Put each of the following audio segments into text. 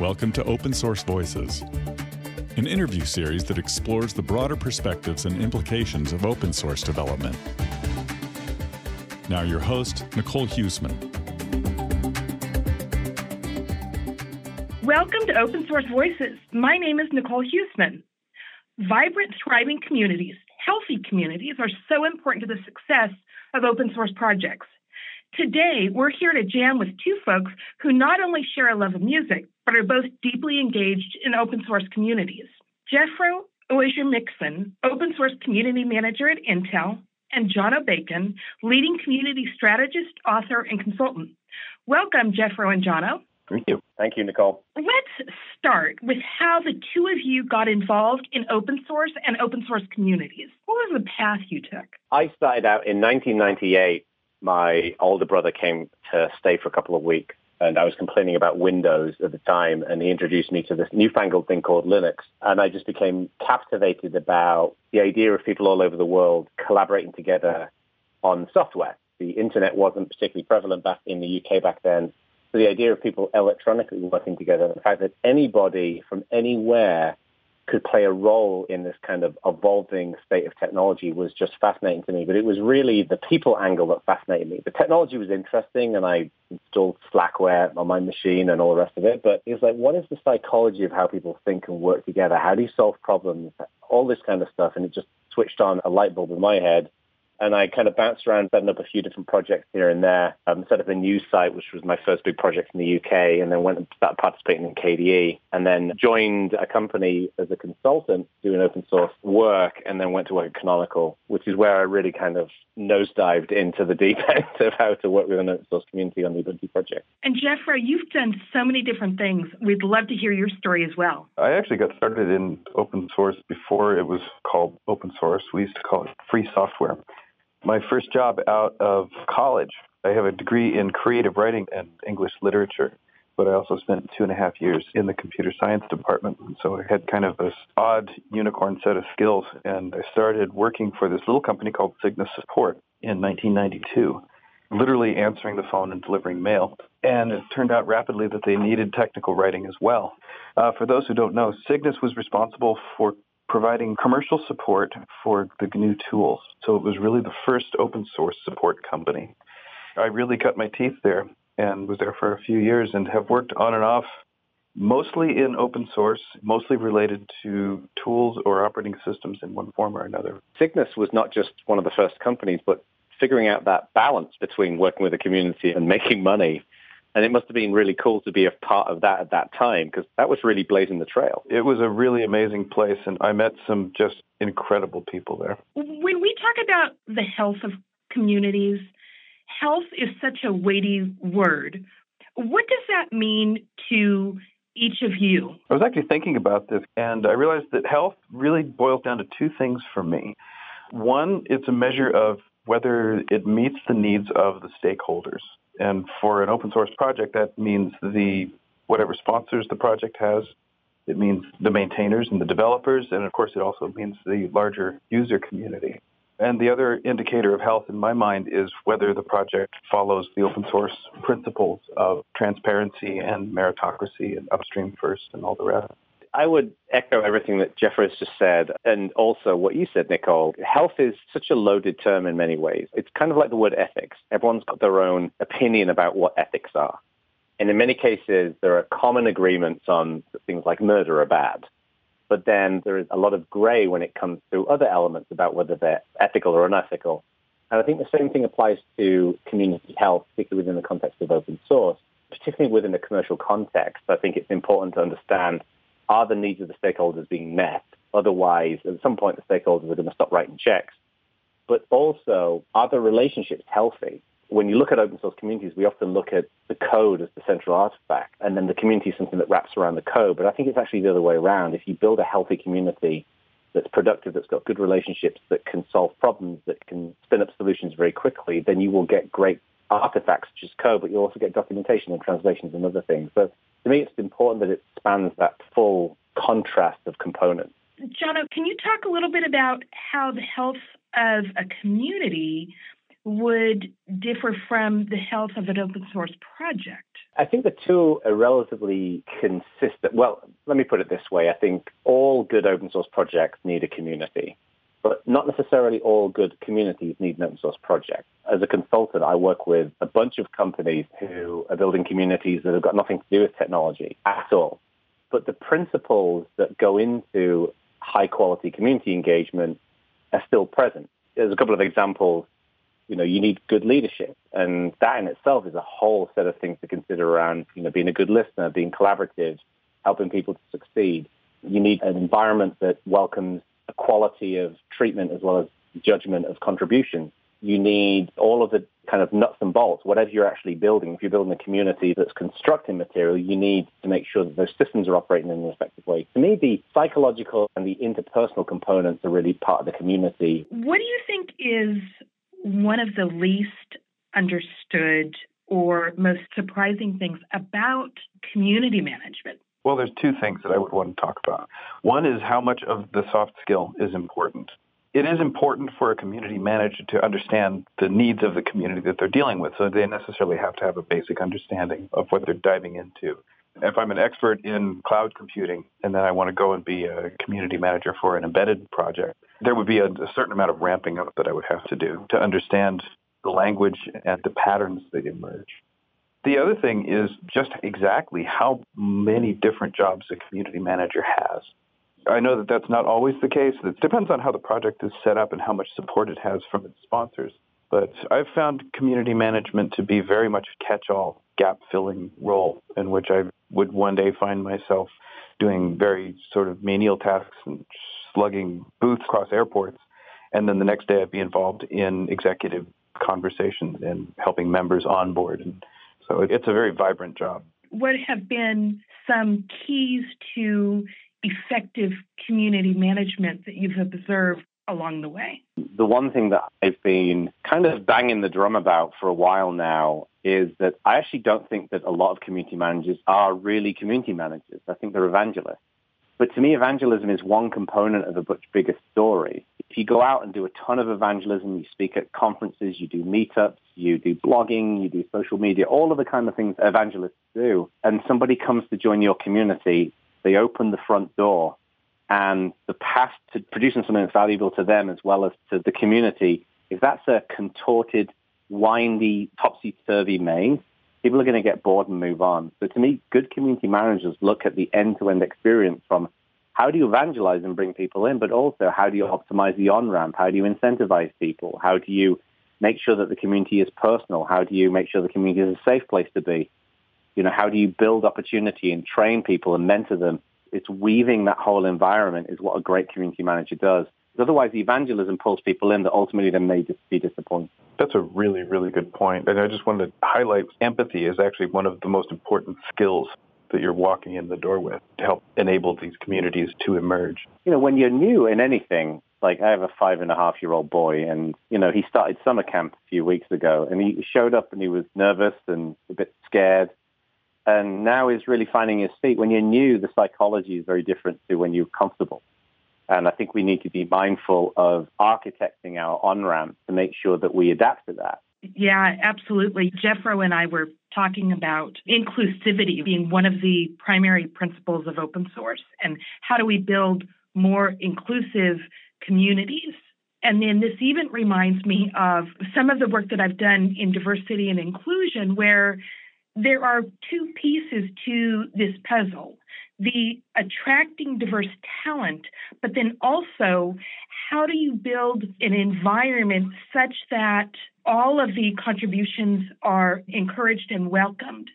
Welcome to Open Source Voices, an interview series that explores the broader perspectives and implications of open source development. Now, your host, Nicole Huesman. Welcome to Open Source Voices. My name is Nicole Huesman. Vibrant, thriving communities, healthy communities, are so important to the success of open source projects. Today, we're here to jam with two folks who not only share a love of music, but are both deeply engaged in open source communities. Jefro Osier-Mixon, Open Source Community Manager at Intel, and Jono Bacon, leading community strategist, author, and consultant. Welcome, Jefro and Jono. Thank you. Thank you, Nicole. Let's start with how the two of you got involved in open source and open source communities. What was the path you took? I started out in 1998 my older brother came to stay for a couple of weeks and I was complaining about Windows at the time, and he introduced me to this newfangled thing called Linux. And I just became captivated about the idea of people all over the world collaborating together on software. The internet wasn't particularly prevalent back in the UK back then. So the idea of people electronically working together, the fact that anybody from anywhere could play a role in this kind of evolving state of technology was just fascinating to me. But it was really the people angle that fascinated me. The technology was interesting, and I installed Slackware on my machine and all the rest of it. But it was like, what is the psychology of how people think and work together? How do you solve problems? All this kind of stuff. And it just switched on a light bulb in my head and I kind of bounced around, setting up a few different projects here and there. Um, set up a news site, which was my first big project in the UK, and then went and started participating in KDE, and then joined a company as a consultant doing open source work, and then went to work at Canonical, which is where I really kind of nosedived into the deep end of how to work with an open source community on the Ubuntu project. And Jefro, you've done so many different things. We'd love to hear your story as well. I actually got started in open source before it was called open source. We used to call it free software my first job out of college. I have a degree in creative writing and English literature, but I also spent two and a half years in the computer science department. So I had kind of this odd unicorn set of skills, and I started working for this little company called Cygnus Support in 1992 literally answering the phone and delivering mail. And it turned out rapidly that they needed technical writing as well. Uh, for those who don't know, Cygnus was responsible for providing commercial support for the GNU tools. So it was really the first open source support company. I really cut my teeth there and was there for a few years and have worked on and off mostly in open source, mostly related to tools or operating systems in one form or another. Cygnus was not just one of the first companies, but figuring out that balance between working with the community and making money and it must have been really cool to be a part of that at that time because that was really blazing the trail. It was a really amazing place, and I met some just incredible people there. When we talk about the health of communities, health is such a weighty word. What does that mean to each of you? I was actually thinking about this, and I realized that health really boils down to two things for me. One, it's a measure of whether it meets the needs of the stakeholders. And for an open source project, that means the whatever sponsors the project has. It means the maintainers and the developers, and of course, it also means the larger user community. And the other indicator of health in my mind is whether the project follows the open source principles of transparency and meritocracy and upstream first and all the rest. I would echo everything that Jefro has just said, and also what you said, Nicole. Health is such a loaded term in many ways. It's kind of like the word ethics. Everyone's got their own opinion about what ethics are. And in many cases, there are common agreements on things like murder are bad. But then there is a lot of gray when it comes to other elements about whether they're ethical or unethical. And I think the same thing applies to community health, particularly within the context of open source, particularly within the commercial context. I think it's important to understand are the needs of the stakeholders being met? Otherwise, at some point, the stakeholders are going to stop writing checks. But also, are the relationships healthy? When you look at open source communities, we often look at the code as the central artifact, and then the community is something that wraps around the code. But I think it's actually the other way around. If you build a healthy community that's productive, that's got good relationships, that can solve problems, that can spin up solutions very quickly, then you will get great artifacts as code, but you also get documentation and translations and other things. So to me, it's important that it spans that full contrast of components. Jono, can you talk a little bit about how the health of a community would differ from the health of an open source project? I think the two are relatively consistent. Well, let me put it this way. I think all good open source projects need a community, but not necessarily all good communities need an open source project. As a consultant, I work with a bunch of companies who are building communities that have got nothing to do with technology at all. But the principles that go into high quality community engagement are still present. There's a couple of examples you know, you need good leadership. And that in itself is a whole set of things to consider around, you know, being a good listener, being collaborative, helping people to succeed. You need an environment that welcomes equality of treatment as well as judgment of contribution. You need all of the kind of nuts and bolts, whatever you're actually building. If you're building a community that's constructing material, you need to make sure that those systems are operating in an effective way. To me, the psychological and the interpersonal components are really part of the community. What do you think is one of the least understood or most surprising things about community management? Well, there's two things that I would want to talk about. One is how much of the soft skill is important. It is important for a community manager to understand the needs of the community that they're dealing with, so they necessarily have to have a basic understanding of what they're diving into. If I'm an expert in cloud computing and then I want to go and be a community manager for an embedded project, there would be a, a certain amount of ramping up that I would have to do to understand the language and the patterns that emerge. The other thing is just exactly how many different jobs a community manager has. I know that that's not always the case. It depends on how the project is set up and how much support it has from its sponsors. But I've found community management to be very much a catch-all, gap-filling role in which I would one day find myself doing very sort of menial tasks and slugging booths across airports. And then the next day I'd be involved in executive conversations and helping members onboard. And so it's a very vibrant job. What have been some keys to effective community management that you've observed along the way? The one thing that I've been kind of banging the drum about for a while now is that I actually don't think that a lot of community managers are really community managers. I think they're evangelists. But to me, evangelism is one component of a much bigger story. If you go out and do a ton of evangelism, you speak at conferences, you do meetups, you do blogging, you do social media, all of the kind of things evangelists do, and somebody comes to join your community, they open the front door, and the path to producing something that's valuable to them as well as to the community, if that's a contorted, windy, topsy-turvy maze, people are going to get bored and move on. So to me, good community managers look at the end-to-end experience from how do you evangelize and bring people in, but also how do you optimize the on-ramp? How do you incentivize people? How do you make sure that the community is personal? How do you make sure the community is a safe place to be? You know, how do you build opportunity and train people and mentor them? It's weaving that whole environment is what a great community manager does. Otherwise, the evangelism pulls people in that ultimately then may just be disappointed. That's a really, really good point. And I just wanted to highlight empathy is actually one of the most important skills that you're walking in the door with to help enable these communities to emerge. You know, when you're new in anything, like I have a five and a half year old boy, and you know he started summer camp a few weeks ago, and he showed up and he was nervous and a bit scared, and now he's really finding his feet. When you're new, the psychology is very different to when you're comfortable. And I think we need to be mindful of architecting our on ramp to make sure that we adapt to that. Yeah, absolutely. Jefro and I were talking about inclusivity being one of the primary principles of open source and how do we build more inclusive communities. And then this even reminds me of some of the work that I've done in diversity and inclusion, where there are two pieces to this puzzle the attracting diverse talent, but then also how do you build an environment such that all of the contributions are encouraged and welcomed?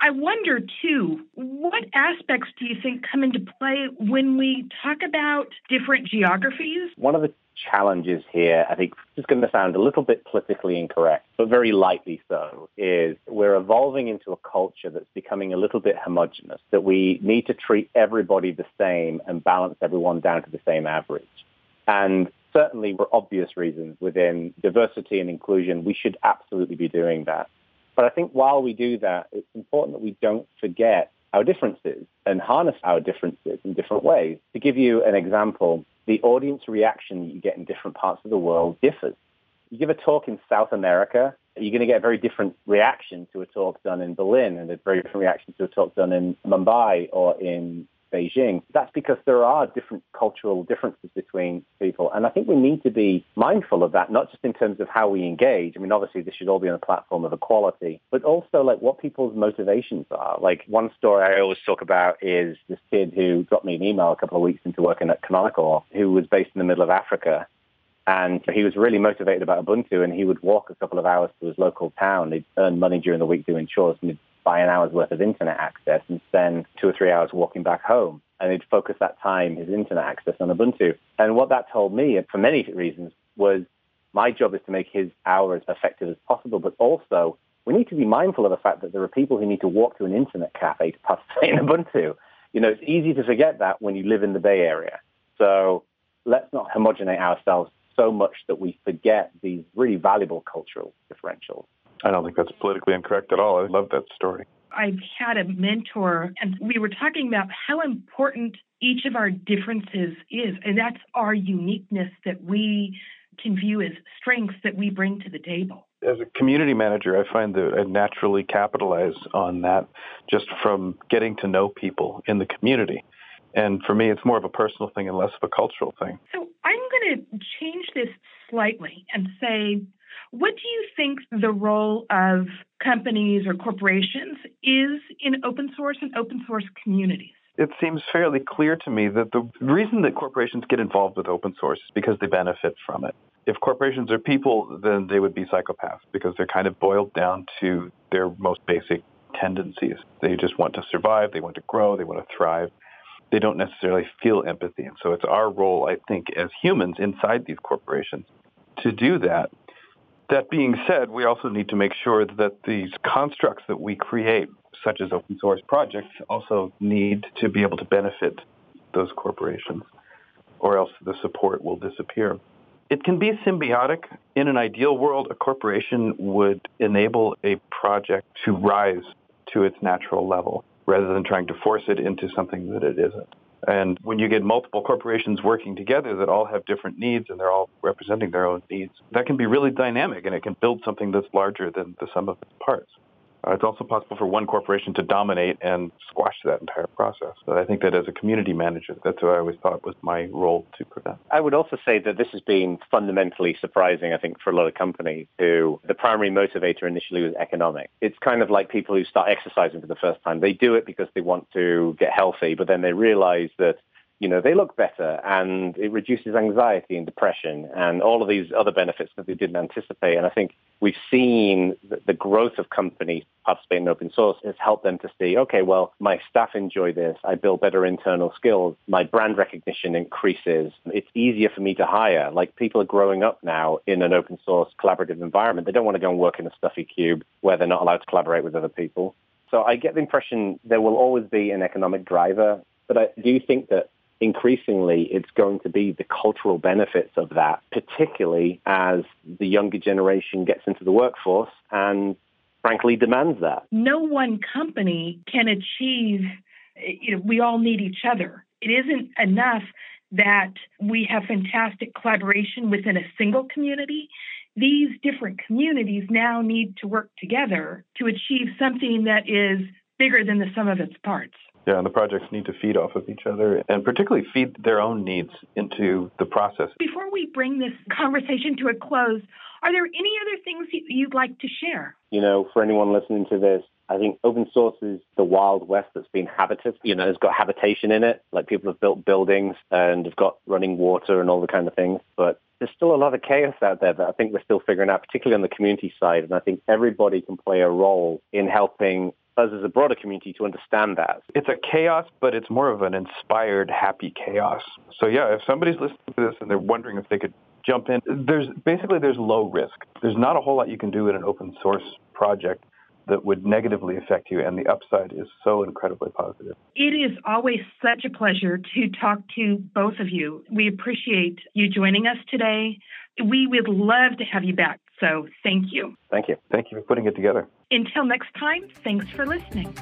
I wonder too, what aspects do you think come into play when we talk about different geographies? One of the challenges here, I think is going to sound a little bit politically incorrect, but very lightly so, is we're evolving into a culture that's becoming a little bit homogenous, that we need to treat everybody the same and balance everyone down to the same average. And certainly for obvious reasons within diversity and inclusion, we should absolutely be doing that. But I think while we do that, it's important that we don't forget our differences and harness our differences in different ways. To give you an example, the audience reaction that you get in different parts of the world differs. you give a talk in South America, you're going to get a very different reaction to a talk done in Berlin and a very different reaction to a talk done in Mumbai or in Beijing. That's because there are different cultural differences between people. And I think we need to be mindful of that, not just in terms of how we engage. I mean, obviously, this should all be on a platform of equality, but also like what people's motivations are. Like one story I always talk about is this kid who dropped me an email a couple of weeks into working at Canonical, who was based in the middle of Africa. And he was really motivated about Ubuntu, and he would walk a couple of hours to his local town. He'd earn money during the week doing chores, and he'd buy an hour's worth of internet access and spend two or three hours walking back home. And he'd focus that time, his internet access on Ubuntu. And what that told me, for many reasons, was my job is to make his hour as effective as possible, but also we need to be mindful of the fact that there are people who need to walk to an internet cafe to participate in Ubuntu. You know, it's easy to forget that when you live in the Bay Area. So let's not homogenate ourselves so much that we forget these really valuable cultural differentials. I don't think that's politically incorrect at all. I love that story. I've had a mentor, and we were talking about how important each of our differences is, and that's our uniqueness that we can view as strengths that we bring to the table. As a community manager, I find that I naturally capitalize on that just from getting to know people in the community. And for me, it's more of a personal thing and less of a cultural thing. So I'm going to change this slightly and say, what do you think hmm. the role of companies or corporations is in open source and open source communities? It seems fairly clear to me that the reason that corporations get involved with open source is because they benefit from it. If corporations are people, then they would be psychopaths because they're kind of boiled down to their most basic tendencies. They just want to survive, they want to grow, they want to thrive. They don't necessarily feel empathy. And so it's our role, I think, as humans inside these corporations to do that that being said, we also need to make sure that these constructs that we create, such as open source projects, also need to be able to benefit those corporations, or else the support will disappear. It can be symbiotic. In an ideal world, a corporation would enable a project to rise to its natural level rather than trying to force it into something that it isn't. And when you get multiple corporations working together that all have different needs and they're all representing their own needs, that can be really dynamic and it can build something that's larger than the sum of its parts. Uh, it's also possible for one corporation to dominate and squash that entire process. But I think that as a community manager, that's what I always thought was my role to prevent. I would also say that this has been fundamentally surprising, I think, for a lot of companies who the primary motivator initially was economic. It's kind of like people who start exercising for the first time. They do it because they want to get healthy, but then they realize that you know, they look better and it reduces anxiety and depression and all of these other benefits that they didn't anticipate. And I think we've seen the growth of companies participating in open source has helped them to see, okay, well, my staff enjoy this. I build better internal skills. My brand recognition increases. It's easier for me to hire. Like people are growing up now in an open source collaborative environment. They don't want to go and work in a stuffy cube where they're not allowed to collaborate with other people. So I get the impression there will always be an economic driver, but I do think that increasingly it's going to be the cultural benefits of that, particularly as the younger generation gets into the workforce and frankly demands that. No one company can achieve, you know, we all need each other. It isn't enough that we have fantastic collaboration within a single community. These different communities now need to work together to achieve something that is bigger than the sum of its parts. Yeah, and the projects need to feed off of each other and particularly feed their own needs into the process. Before we bring this conversation to a close, are there any other things you'd like to share? You know, for anyone listening to this, I think open source is the wild west that's been habited. You know, it's got habitation in it. Like people have built buildings and have got running water and all the kind of things. But there's still a lot of chaos out there that I think we're still figuring out, particularly on the community side. And I think everybody can play a role in helping us as a broader community to understand that. It's a chaos, but it's more of an inspired, happy chaos. So yeah, if somebody's listening to this and they're wondering if they could jump in, there's basically there's low risk. There's not a whole lot you can do in an open source project that would negatively affect you, and the upside is so incredibly positive. It is always such a pleasure to talk to both of you. We appreciate you joining us today. We would love to have you back. So thank you. Thank you. Thank you for putting it together. Until next time, thanks for listening.